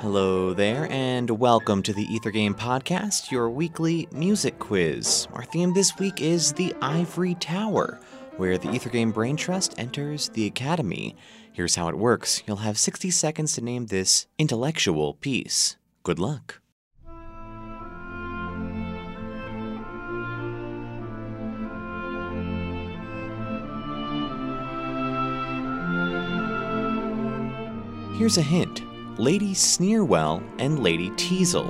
Hello there, and welcome to the Ether Game Podcast, your weekly music quiz. Our theme this week is the Ivory Tower, where the Ether Game Brain Trust enters the Academy. Here's how it works you'll have 60 seconds to name this intellectual piece. Good luck. Here's a hint Lady Sneerwell and Lady Teazle.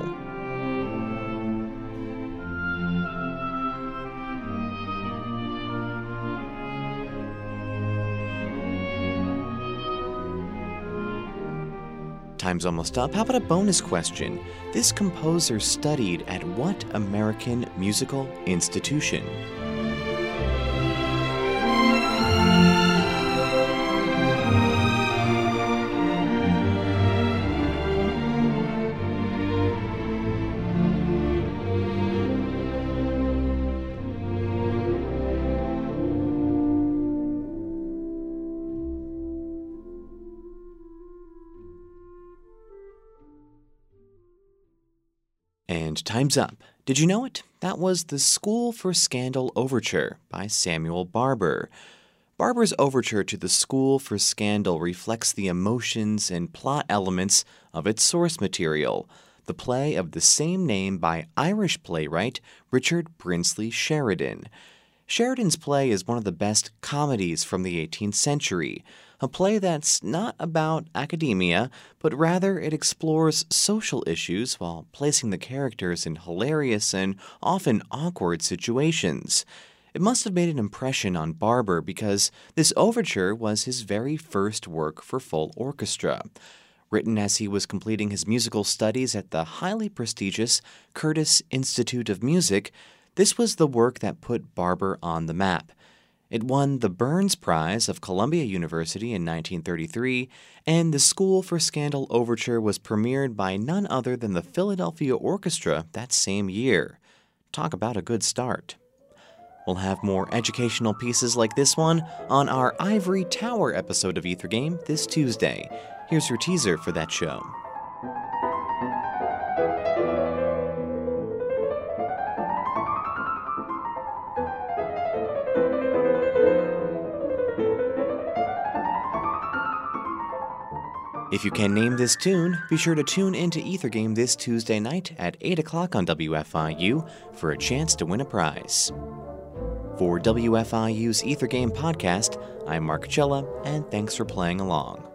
Time's almost up. How about a bonus question? This composer studied at what American musical institution? And time's up. Did you know it? That was the School for Scandal Overture by Samuel Barber. Barber's overture to the School for Scandal reflects the emotions and plot elements of its source material, the play of the same name by Irish playwright Richard Brinsley Sheridan. Sheridan's play is one of the best comedies from the 18th century, a play that's not about academia, but rather it explores social issues while placing the characters in hilarious and often awkward situations. It must have made an impression on Barber because this overture was his very first work for full orchestra. Written as he was completing his musical studies at the highly prestigious Curtis Institute of Music, this was the work that put Barber on the map. It won the Bearns Prize of Columbia University in 1933, and the School for Scandal Overture was premiered by none other than the Philadelphia Orchestra that same year. Talk about a good start. We'll have more educational pieces like this one on our Ivory Tower episode of Ether Game this Tuesday. Here's your teaser for that show. If you can name this tune, be sure to tune into Ether Game this Tuesday night at 8 o'clock on WFIU for a chance to win a prize. For WFIU's Ether Game podcast, I'm Mark Chilla, and thanks for playing along.